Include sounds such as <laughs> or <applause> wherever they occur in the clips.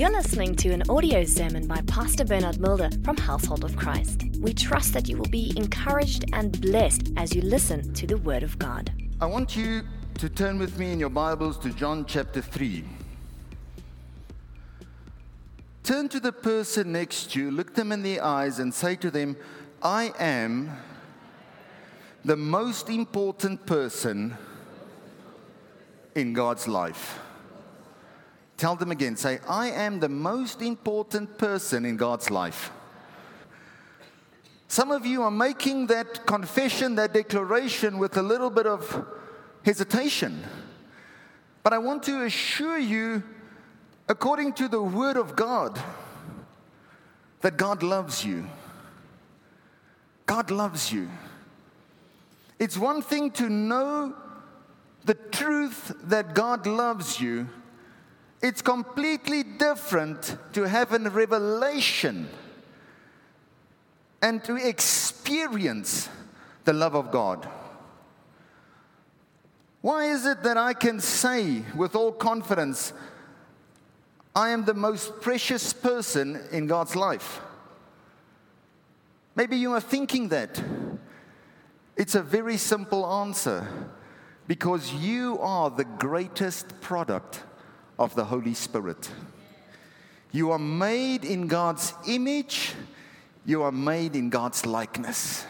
You're listening to an audio sermon by Pastor Bernard Mulder from Household of Christ. We trust that you will be encouraged and blessed as you listen to the Word of God. I want you to turn with me in your Bibles to John chapter 3. Turn to the person next to you, look them in the eyes, and say to them, I am the most important person in God's life. Tell them again, say, I am the most important person in God's life. Some of you are making that confession, that declaration with a little bit of hesitation. But I want to assure you, according to the Word of God, that God loves you. God loves you. It's one thing to know the truth that God loves you, it's completely different to have a revelation and to experience the love of God. Why is it that I can say with all confidence, I am the most precious person in God's life? Maybe you are thinking that. It's a very simple answer because you are the greatest product of the Holy Spirit. You are made in God's image, you are made in God's likeness.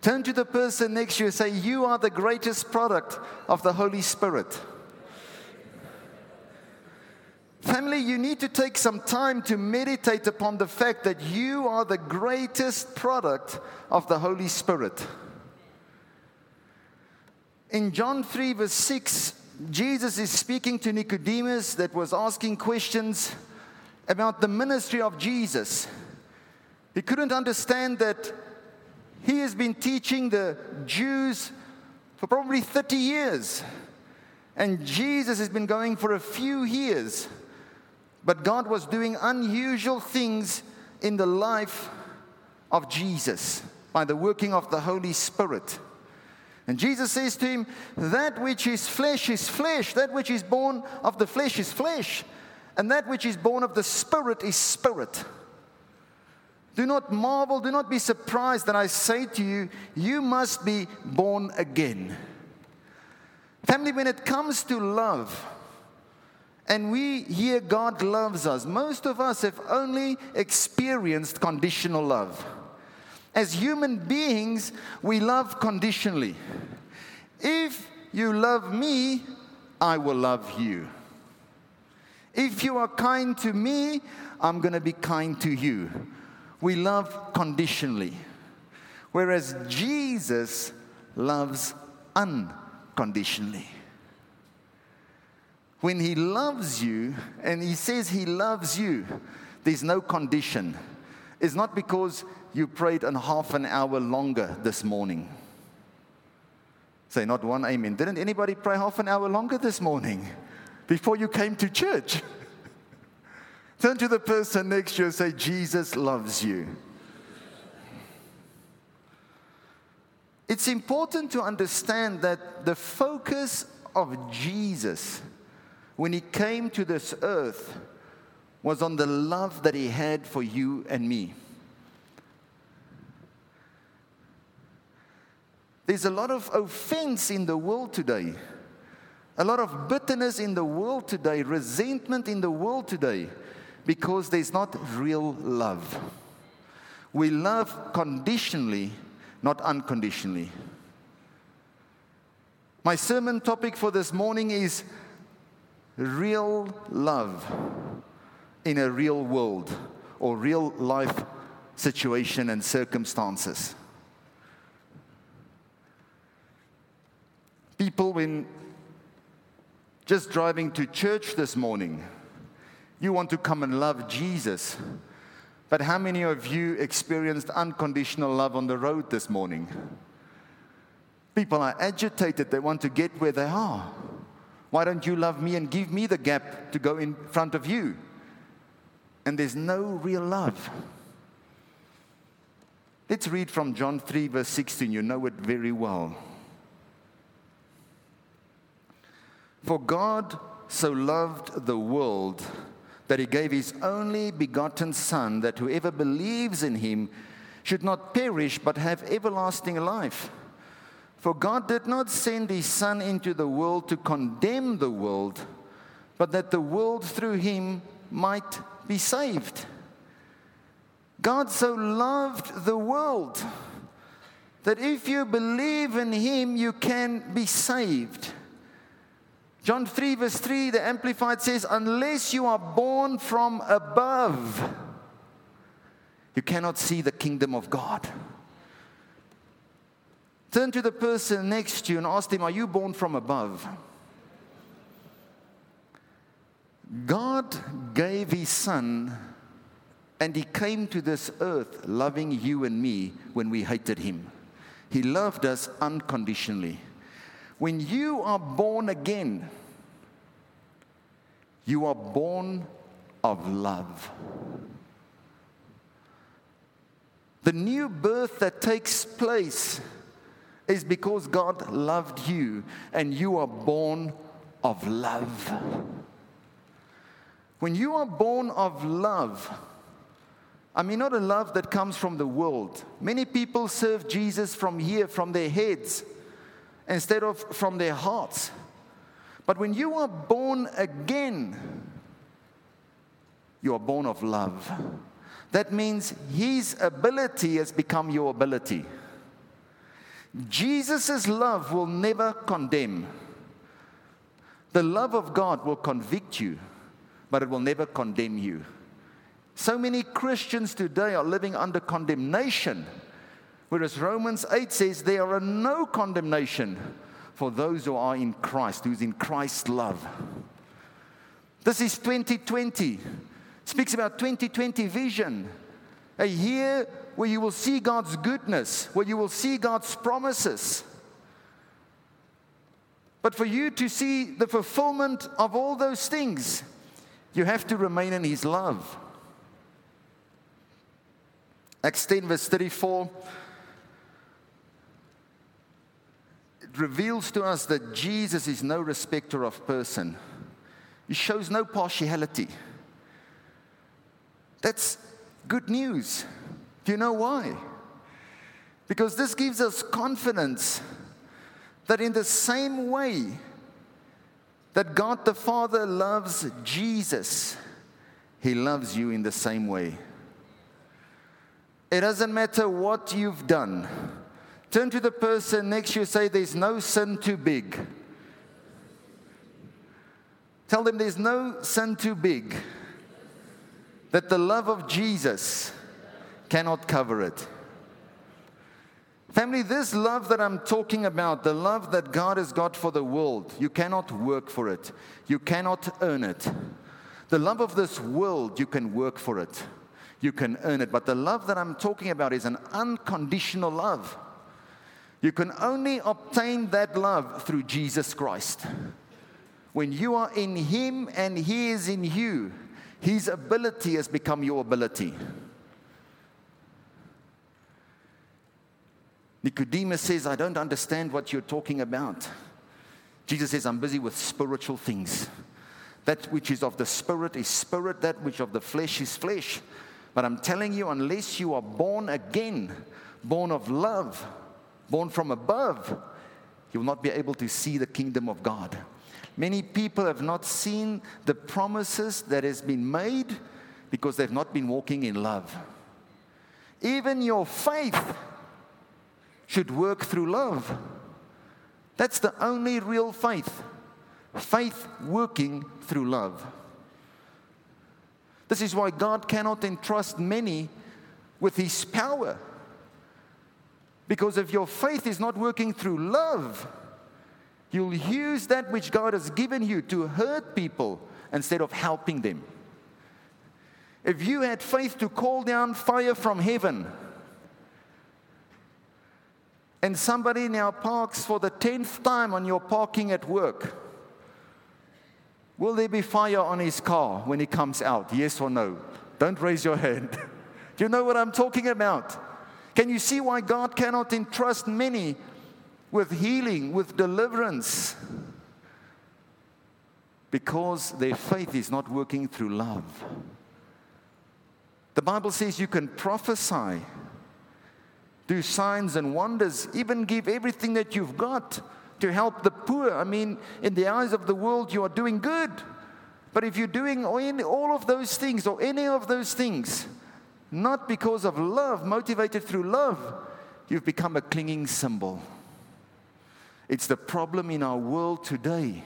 Turn to the person next to you and say, You are the greatest product of the Holy Spirit. Family, you need to take some time to meditate upon the fact that you are the greatest product of the Holy Spirit. In John 3, verse 6, Jesus is speaking to Nicodemus that was asking questions about the ministry of Jesus. He couldn't understand that he has been teaching the Jews for probably 30 years, and Jesus has been going for a few years. But God was doing unusual things in the life of Jesus by the working of the Holy Spirit. And Jesus says to him, That which is flesh is flesh, that which is born of the flesh is flesh, and that which is born of the Spirit is spirit. Do not marvel, do not be surprised that I say to you, you must be born again. Family, when it comes to love, and we hear God loves us, most of us have only experienced conditional love. As human beings, we love conditionally. If you love me, I will love you. If you are kind to me, I'm going to be kind to you. We love conditionally. Whereas Jesus loves unconditionally. When he loves you and he says he loves you, there's no condition. It's not because you prayed a half an hour longer this morning. Say not one amen. Didn't anybody pray half an hour longer this morning before you came to church? <laughs> Turn to the person next to you and say, Jesus loves you. It's important to understand that the focus of Jesus when he came to this earth was on the love that he had for you and me. There's a lot of offense in the world today, a lot of bitterness in the world today, resentment in the world today, because there's not real love. We love conditionally, not unconditionally. My sermon topic for this morning is real love in a real world or real life situation and circumstances. People, when just driving to church this morning, you want to come and love Jesus. But how many of you experienced unconditional love on the road this morning? People are agitated, they want to get where they are. Why don't you love me and give me the gap to go in front of you? And there's no real love. Let's read from John 3, verse 16. You know it very well. For God so loved the world that he gave his only begotten Son, that whoever believes in him should not perish but have everlasting life. For God did not send his Son into the world to condemn the world, but that the world through him might be saved. God so loved the world that if you believe in him, you can be saved. John 3, verse 3, the Amplified says, Unless you are born from above, you cannot see the kingdom of God. Turn to the person next to you and ask him, Are you born from above? God gave his son and he came to this earth loving you and me when we hated him. He loved us unconditionally. When you are born again, you are born of love. The new birth that takes place is because God loved you and you are born of love. When you are born of love, I mean, not a love that comes from the world. Many people serve Jesus from here, from their heads instead of from their hearts. But when you are born again, you are born of love. That means his ability has become your ability. Jesus' love will never condemn. The love of God will convict you, but it will never condemn you. So many Christians today are living under condemnation Whereas Romans 8 says there are no condemnation for those who are in Christ, who's in Christ's love. This is 2020. It Speaks about 2020 vision. A year where you will see God's goodness, where you will see God's promises. But for you to see the fulfillment of all those things, you have to remain in His love. Acts 10, verse 34 reveals to us that Jesus is no respecter of person. He shows no partiality. That's good news. Do you know why? Because this gives us confidence that in the same way that God the Father loves Jesus, He loves you in the same way. It doesn't matter what you've done. Turn to the person next to you say, There's no sin too big. Tell them there's no sin too big, that the love of Jesus cannot cover it. Family, this love that I'm talking about, the love that God has got for the world, you cannot work for it. You cannot earn it. The love of this world, you can work for it. You can earn it. But the love that I'm talking about is an unconditional love. You can only obtain that love through Jesus Christ. When you are in Him and He is in you, His ability has become your ability. Nicodemus says, I don't understand what you're talking about. Jesus says, I'm busy with spiritual things. That which is of the spirit is spirit, that which of the flesh is flesh. But I'm telling you, unless you are born again, born of love, born from above, you will not be able to see the kingdom of God. Many people have not seen the promises that has been made because they've not been walking in love. Even your faith should work through love. That's the only real faith. Faith working through love. This is why God cannot entrust many with His power because if your faith is not working through love, you'll use that which God has given you to hurt people instead of helping them. If you had faith to call down fire from heaven, and somebody now parks for the tenth time on your parking at work, will there be fire on his car when he comes out? Yes or no? Don't raise your hand. <laughs> Do you know what I'm talking about? Can you see why God cannot entrust many with healing, with deliverance? because their faith is not working through love. The Bible says you can prophesy, do signs and wonders, even give everything that you've got to help the poor. I mean, in the eyes of the world, you are doing good. But if you're doing all of those things or any of those things, not because of love, motivated through love, you've become a clinging cymbal. It's the problem in our world today.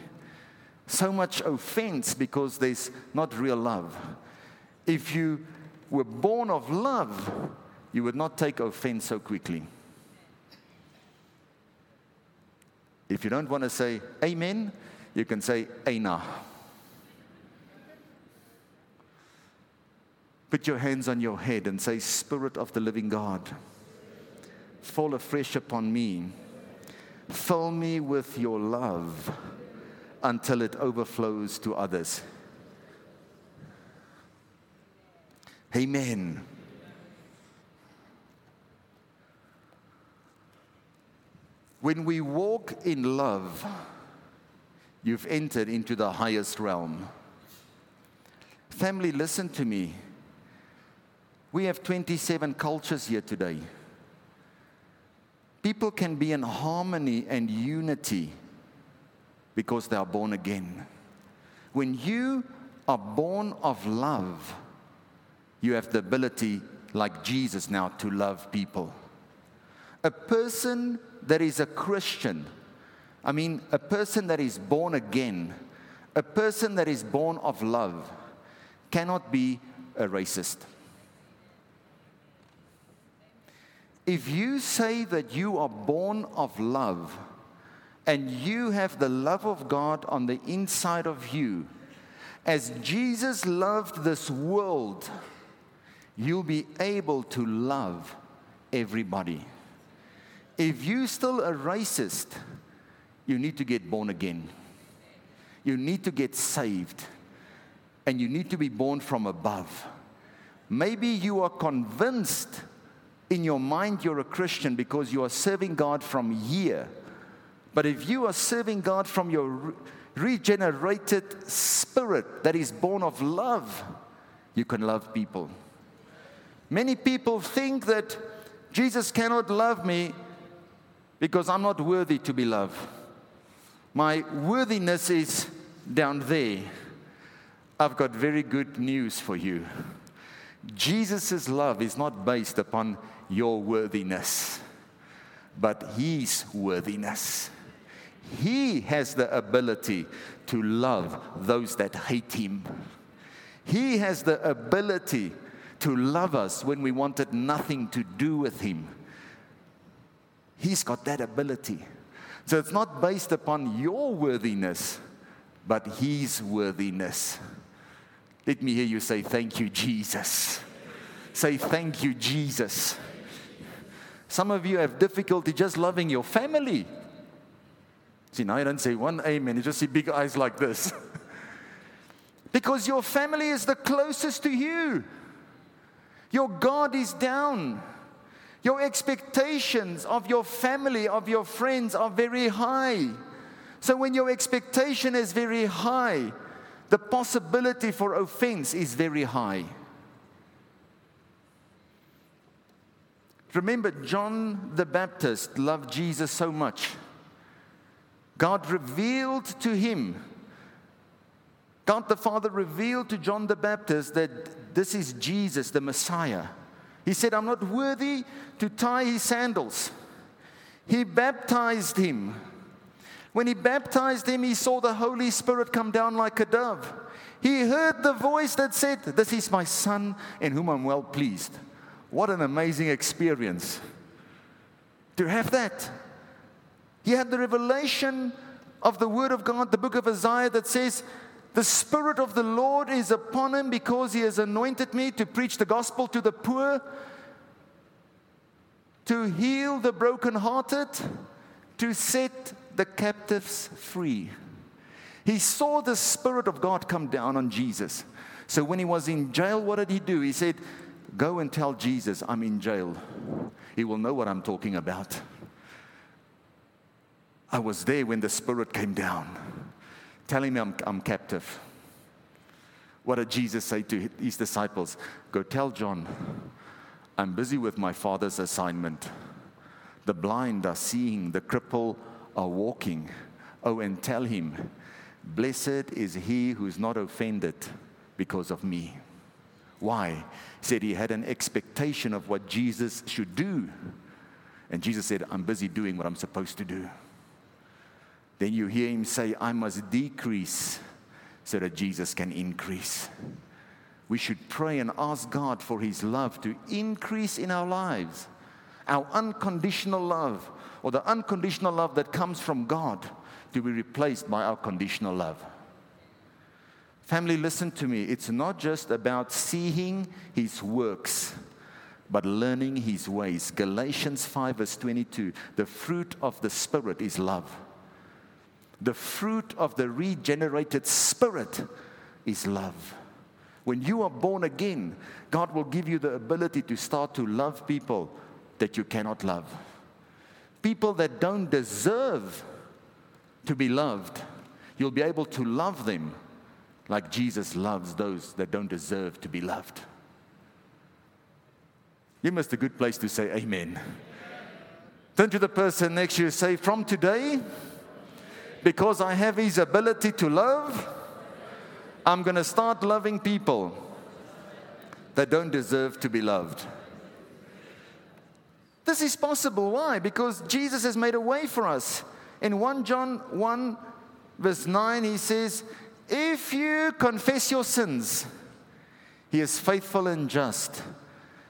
So much offense because there's not real love. If you were born of love, you would not take offense so quickly. If you don't want to say amen, you can say Aina. Put your hands on your head and say, Spirit of the living God, fall afresh upon me. Fill me with your love until it overflows to others. Amen. When we walk in love, you've entered into the highest realm. Family, listen to me. We have 27 cultures here today. People can be in harmony and unity because they are born again. When you are born of love, you have the ability, like Jesus now, to love people. A person that is a Christian, I mean, a person that is born again, a person that is born of love, cannot be a racist. If you say that you are born of love and you have the love of God on the inside of you, as Jesus loved this world, you'll be able to love everybody. If you're still a racist, you need to get born again. You need to get saved. And you need to be born from above. Maybe you are convinced in your mind you're a Christian because you are serving God from here. But if you are serving God from your regenerated spirit that is born of love, you can love people. Many people think that Jesus cannot love me because I'm not worthy to be loved. My worthiness is down there. I've got very good news for you. Jesus' love is not based upon your worthiness, but His worthiness. He has the ability to love those that hate Him. He has the ability to love us when we wanted nothing to do with Him. He's got that ability. So it's not based upon your worthiness, but His worthiness. Let me hear you say, Thank you, Jesus. Say, Thank you, Jesus. Some of you have difficulty just loving your family. See, now you don't say one amen, you just see big eyes like this. <laughs> because your family is the closest to you. Your God is down. Your expectations of your family, of your friends are very high. So when your expectation is very high, the possibility for offense is very high. Remember, John the Baptist loved Jesus so much. God revealed to him, God the Father revealed to John the Baptist that this is Jesus, the Messiah. He said, I'm not worthy to tie his sandals. He baptized him. When he baptized him, he saw the Holy Spirit come down like a dove. He heard the voice that said, This is my son in whom I'm well pleased. What an amazing experience to have that. He had the revelation of the Word of God, the book of Isaiah, that says, The Spirit of the Lord is upon him because he has anointed me to preach the gospel to the poor, to heal the brokenhearted, to set the captives free. He saw the Spirit of God come down on Jesus. So when he was in jail, what did he do? He said, Go and tell Jesus I'm in jail. He will know what I'm talking about. I was there when the Spirit came down Tell him I'm, I'm captive. What did Jesus say to his disciples? Go tell John, I'm busy with my father's assignment. The blind are seeing, the cripple are walking. Oh, and tell him, Blessed is he who is not offended because of me. Why? He said he had an expectation of what Jesus should do. And Jesus said, I'm busy doing what I'm supposed to do. Then you hear him say, I must decrease so that Jesus can increase. We should pray and ask God for his love to increase in our lives. Our unconditional love, or the unconditional love that comes from God, to be replaced by our conditional love. Family, listen to me. It's not just about seeing his works, but learning his ways. Galatians 5, verse 22 the fruit of the Spirit is love. The fruit of the regenerated spirit is love. When you are born again, God will give you the ability to start to love people that you cannot love. People that don't deserve to be loved, you'll be able to love them like Jesus loves those that don't deserve to be loved. You must a good place to say amen. Turn to the person next to you say, From today, because I have His ability to love, I'm going to start loving people that don't deserve to be loved. This is possible. Why? Because Jesus has made a way for us. In 1 John 1, verse 9, he says, If you confess your sins, he is faithful and just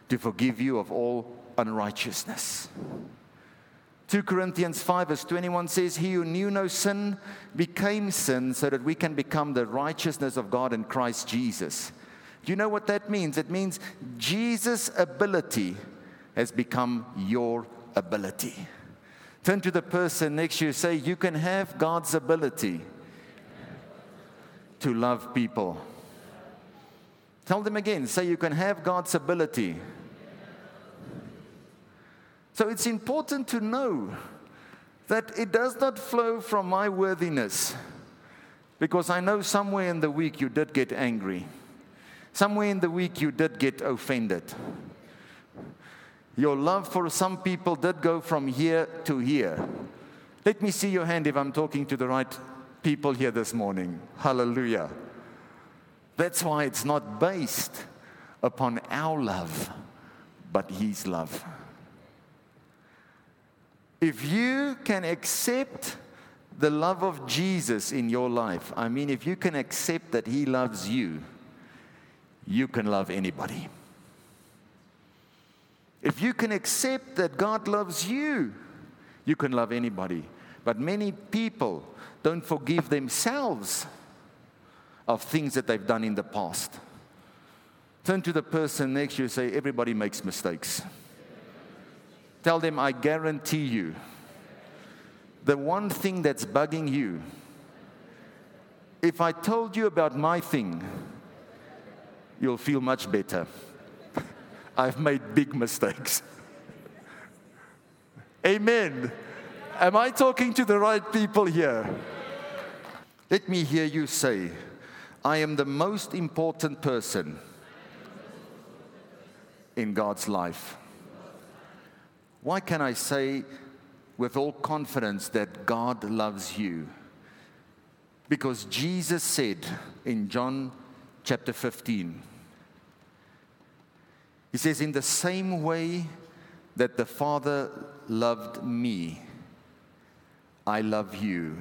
to forgive you of all unrighteousness. 2 Corinthians 5, verse 21 says, He who knew no sin became sin so that we can become the righteousness of God in Christ Jesus. Do you know what that means? It means Jesus' ability has become your ability. Turn to the person next to you, say, You can have God's ability to love people. Tell them again, say, You can have God's ability so it's important to know that it does not flow from my worthiness. Because I know somewhere in the week you did get angry. Somewhere in the week you did get offended. Your love for some people did go from here to here. Let me see your hand if I'm talking to the right people here this morning. Hallelujah. That's why it's not based upon our love, but His love. If you can accept the love of Jesus in your life, I mean, if you can accept that He loves you, you can love anybody. If you can accept that God loves you, you can love anybody. But many people don't forgive themselves of things that they've done in the past. Turn to the person next to you and say, Everybody makes mistakes. Tell them, I guarantee you, the one thing that's bugging you, if I told you about my thing, you'll feel much better. <laughs> I've made big mistakes. <laughs> Amen. Am I talking to the right people here? Let me hear you say, I am the most important person in God's life. Why can I say with all confidence that God loves you? Because Jesus said in John chapter 15, He says, In the same way that the Father loved me, I love you.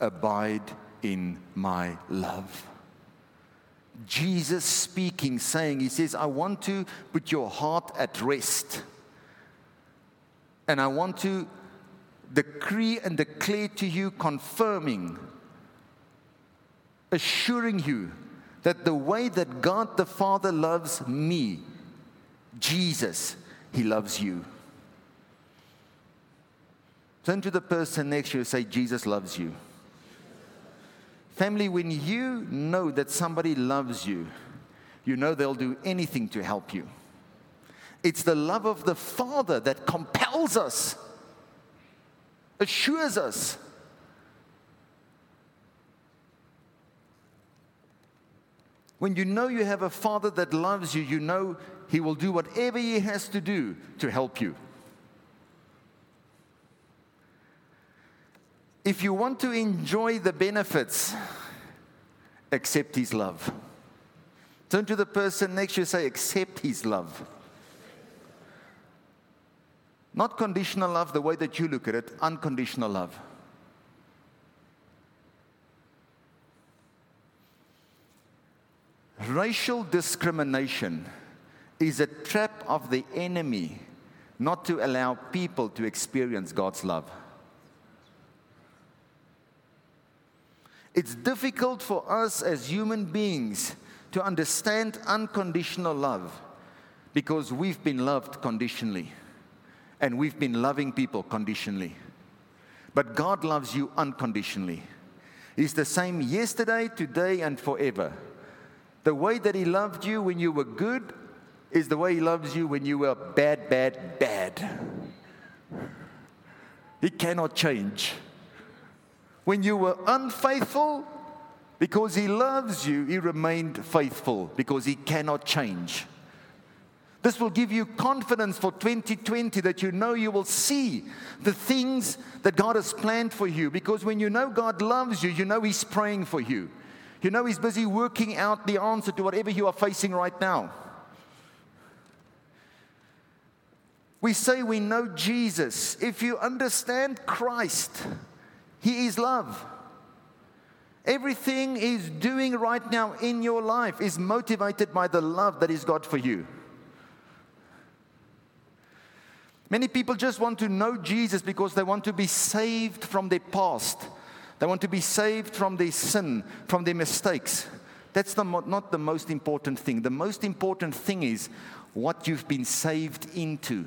Abide in my love. Jesus speaking, saying, He says, I want to put your heart at rest. And I want to decree and declare to you, confirming, assuring you that the way that God the Father loves me, Jesus, He loves you. Turn to the person next to you and say, Jesus loves you. Family, when you know that somebody loves you, you know they'll do anything to help you. It's the love of the Father that compels us, assures us. When you know you have a Father that loves you, you know He will do whatever He has to do to help you. If you want to enjoy the benefits, accept his love. Turn to the person next to you say, accept his love. Not conditional love the way that you look at it, unconditional love. Racial discrimination is a trap of the enemy not to allow people to experience God's love. It's difficult for us as human beings to understand unconditional love because we've been loved conditionally and we've been loving people conditionally. But God loves you unconditionally. He's the same yesterday, today, and forever. The way that He loved you when you were good is the way He loves you when you were bad, bad, bad. He cannot change. When you were unfaithful, because He loves you, He remained faithful because He cannot change. This will give you confidence for 2020 that you know you will see the things that God has planned for you. Because when you know God loves you, you know He's praying for you. You know He's busy working out the answer to whatever you are facing right now. We say we know Jesus. If you understand Christ, He is love. Everything He's doing right now in your life is motivated by the love that He's got for you. Many people just want to know Jesus because they want to be saved from their past. They want to be saved from their sin, from their mistakes. That's the, not the most important thing. The most important thing is what you've been saved into.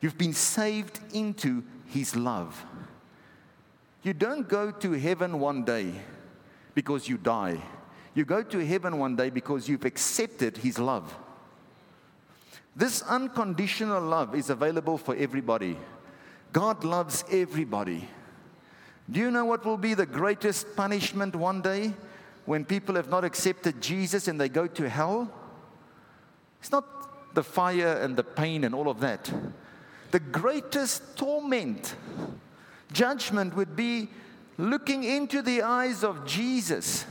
You've been saved into His love. You don't go to heaven one day because you die. You go to heaven one day because you've accepted His love. This unconditional love is available for everybody. God loves everybody. Do you know what will be the greatest punishment one day when people have not accepted Jesus and they go to hell? It's not the fire and the pain and all of that. The greatest torment, judgment would be looking into the eyes of Jesus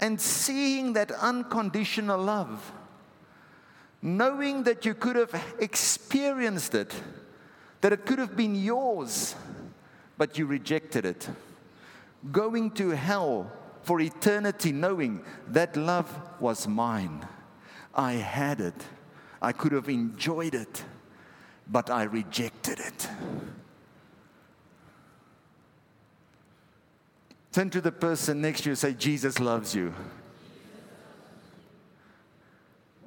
and seeing that unconditional love knowing that you could have experienced it, that it could have been yours, but you rejected it. Going to hell for eternity, knowing that love was mine. I had it, I could have enjoyed it, but I rejected it. Turn to the person next to you and say, Jesus loves you.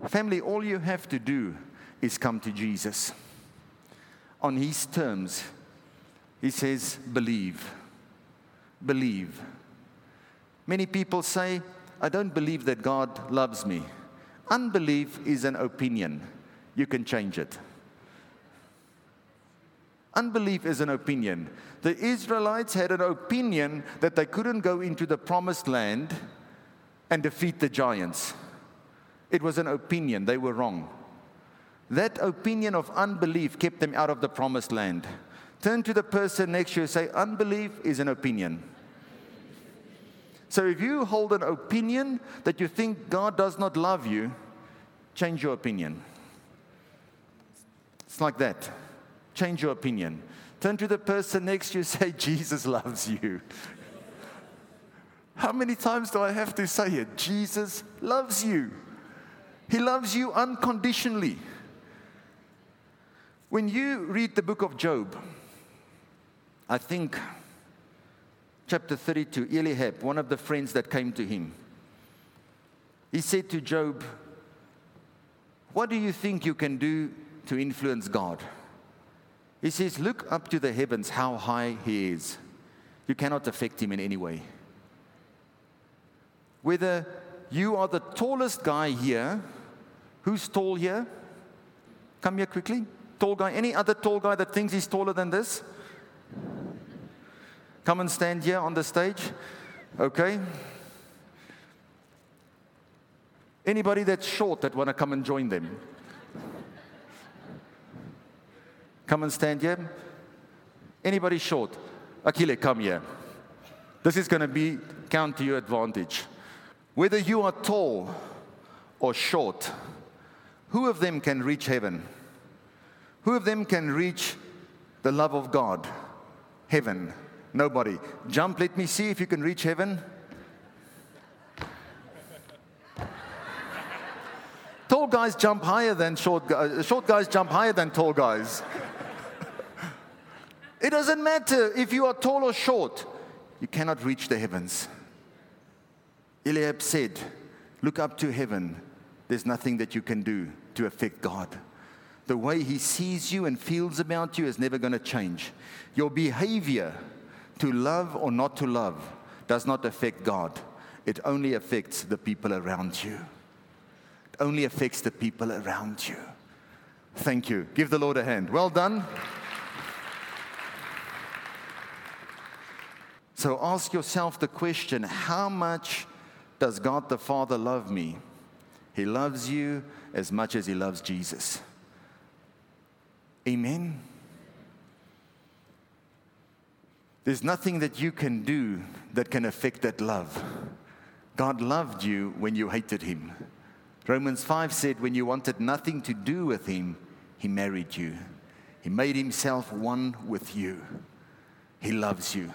Family, all you have to do is come to Jesus. On His terms, He says, believe. Believe. Many people say, I don't believe that God loves me. Unbelief is an opinion. You can change it. Unbelief is an opinion. The Israelites had an opinion that they couldn't go into the promised land and defeat the giants. It was an opinion. They were wrong. That opinion of unbelief kept them out of the promised land. Turn to the person next to you and say, Unbelief is an opinion. So if you hold an opinion that you think God does not love you, change your opinion. It's like that. Change your opinion. Turn to the person next to you say, Jesus loves you. How many times do I have to say it? Jesus loves you. He loves you unconditionally. When you read the book of Job, I think chapter 32, Eliab, one of the friends that came to him, he said to Job, What do you think you can do to influence God? He says, Look up to the heavens, how high He is. You cannot affect Him in any way. Whether you are the tallest guy here. Who's tall here? Come here quickly. Tall guy. Any other tall guy that thinks he's taller than this? Come and stand here on the stage. Okay. Anybody that's short that want to come and join them? Come and stand here. Anybody short? Akile, come here. This is going to be count to your advantage. Whether you are tall or short, who of them can reach heaven? Who of them can reach the love of God? Heaven. Nobody. Jump, let me see if you can reach heaven. tall guys jump higher than short guys. Short guys jump higher than tall guys. Doesn't matter if you are tall or short, you cannot reach the heavens. Eliab said, Look up to heaven. There's nothing that you can do to affect God. The way He sees you and feels about you is never going to change. Your behavior to love or not to love does not affect God, it only affects the people around you. It only affects the people around you. Thank you. Give the Lord a hand. Well done. So ask yourself the question how much does God the Father love me? He loves you as much as He loves Jesus. Amen. There's nothing that you can do that can affect that love. God loved you when you hated Him. Romans 5 said, when you wanted nothing to do with Him, He married you. He made Himself one with you. He loves you.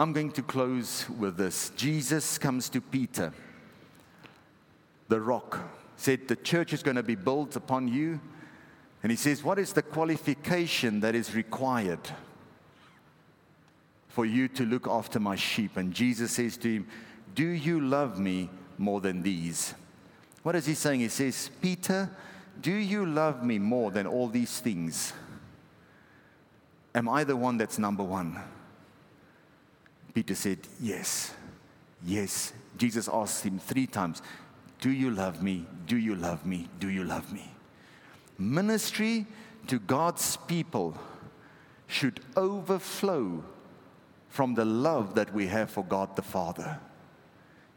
I'm going to close with this. Jesus comes to Peter, the rock, said, The church is going to be built upon you. And he says, What is the qualification that is required for you to look after my sheep? And Jesus says to him, Do you love me more than these? What is he saying? He says, Peter, do you love me more than all these things? Am I the one that's number one? Peter said, Yes, yes. Jesus asked him three times, Do you love me? Do you love me? Do you love me? Ministry to God's people should overflow from the love that we have for God the Father.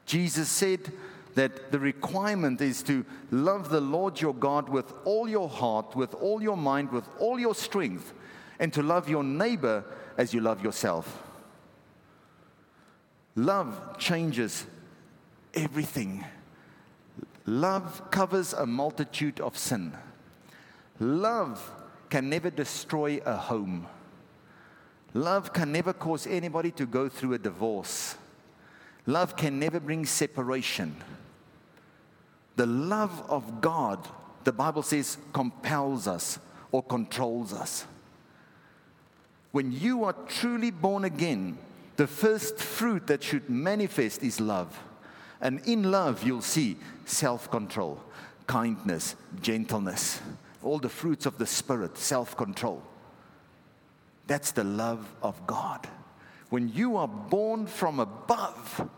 Jesus said that the requirement is to love the Lord your God with all your heart, with all your mind, with all your strength, and to love your neighbor as you love yourself. Love changes everything. Love covers a multitude of sin. Love can never destroy a home. Love can never cause anybody to go through a divorce. Love can never bring separation. The love of God, the Bible says, compels us or controls us. When you are truly born again, the first fruit that should manifest is love. And in love, you'll see self control, kindness, gentleness, all the fruits of the Spirit, self control. That's the love of God. When you are born from above,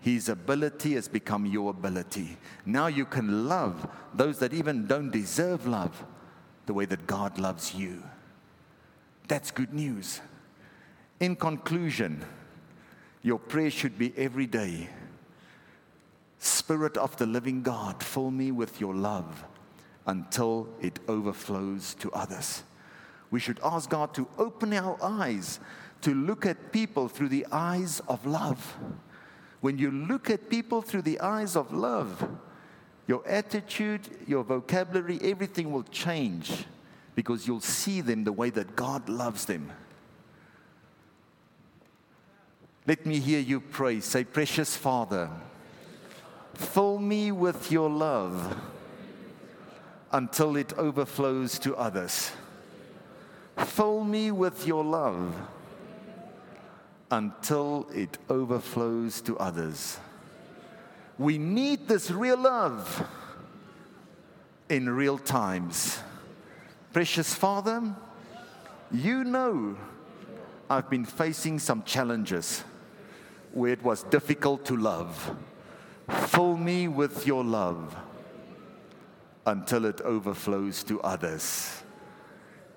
His ability has become your ability. Now you can love those that even don't deserve love the way that God loves you. That's good news. In conclusion, your prayer should be every day Spirit of the living God, fill me with your love until it overflows to others. We should ask God to open our eyes to look at people through the eyes of love. When you look at people through the eyes of love, your attitude, your vocabulary, everything will change because you'll see them the way that God loves them. Let me hear you pray. Say, Precious Father, fill me with your love until it overflows to others. Fill me with your love until it overflows to others. We need this real love in real times. Precious Father, you know I've been facing some challenges where it was difficult to love. Fill me with your love until it overflows to others.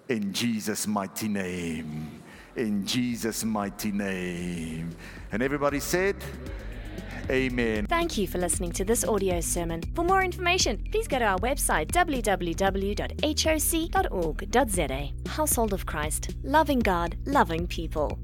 In Jesus' mighty name. In Jesus' mighty name. And everybody said, Amen. Thank you for listening to this audio sermon. For more information, please go to our website www.hoc.org.za. Household of Christ, loving God, loving people.